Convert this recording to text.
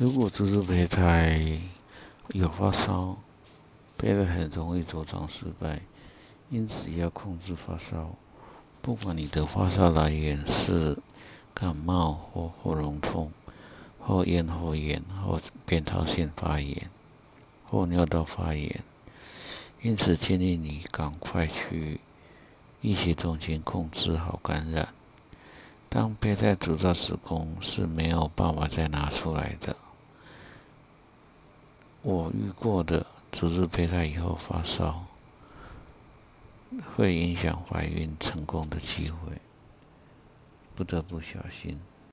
如果组织胚胎有发烧，胚胎很容易着床失败，因此要控制发烧。不管你的发烧来源是感冒或喉咙痛，或咽喉炎，或扁桃腺发炎，或尿道发炎，因此建议你赶快去医学中心控制好感染。当胚胎阻在子宫是没有办法再拿出来的。我遇过的只是胚胎以后发烧，会影响怀孕成功的机会，不得不小心。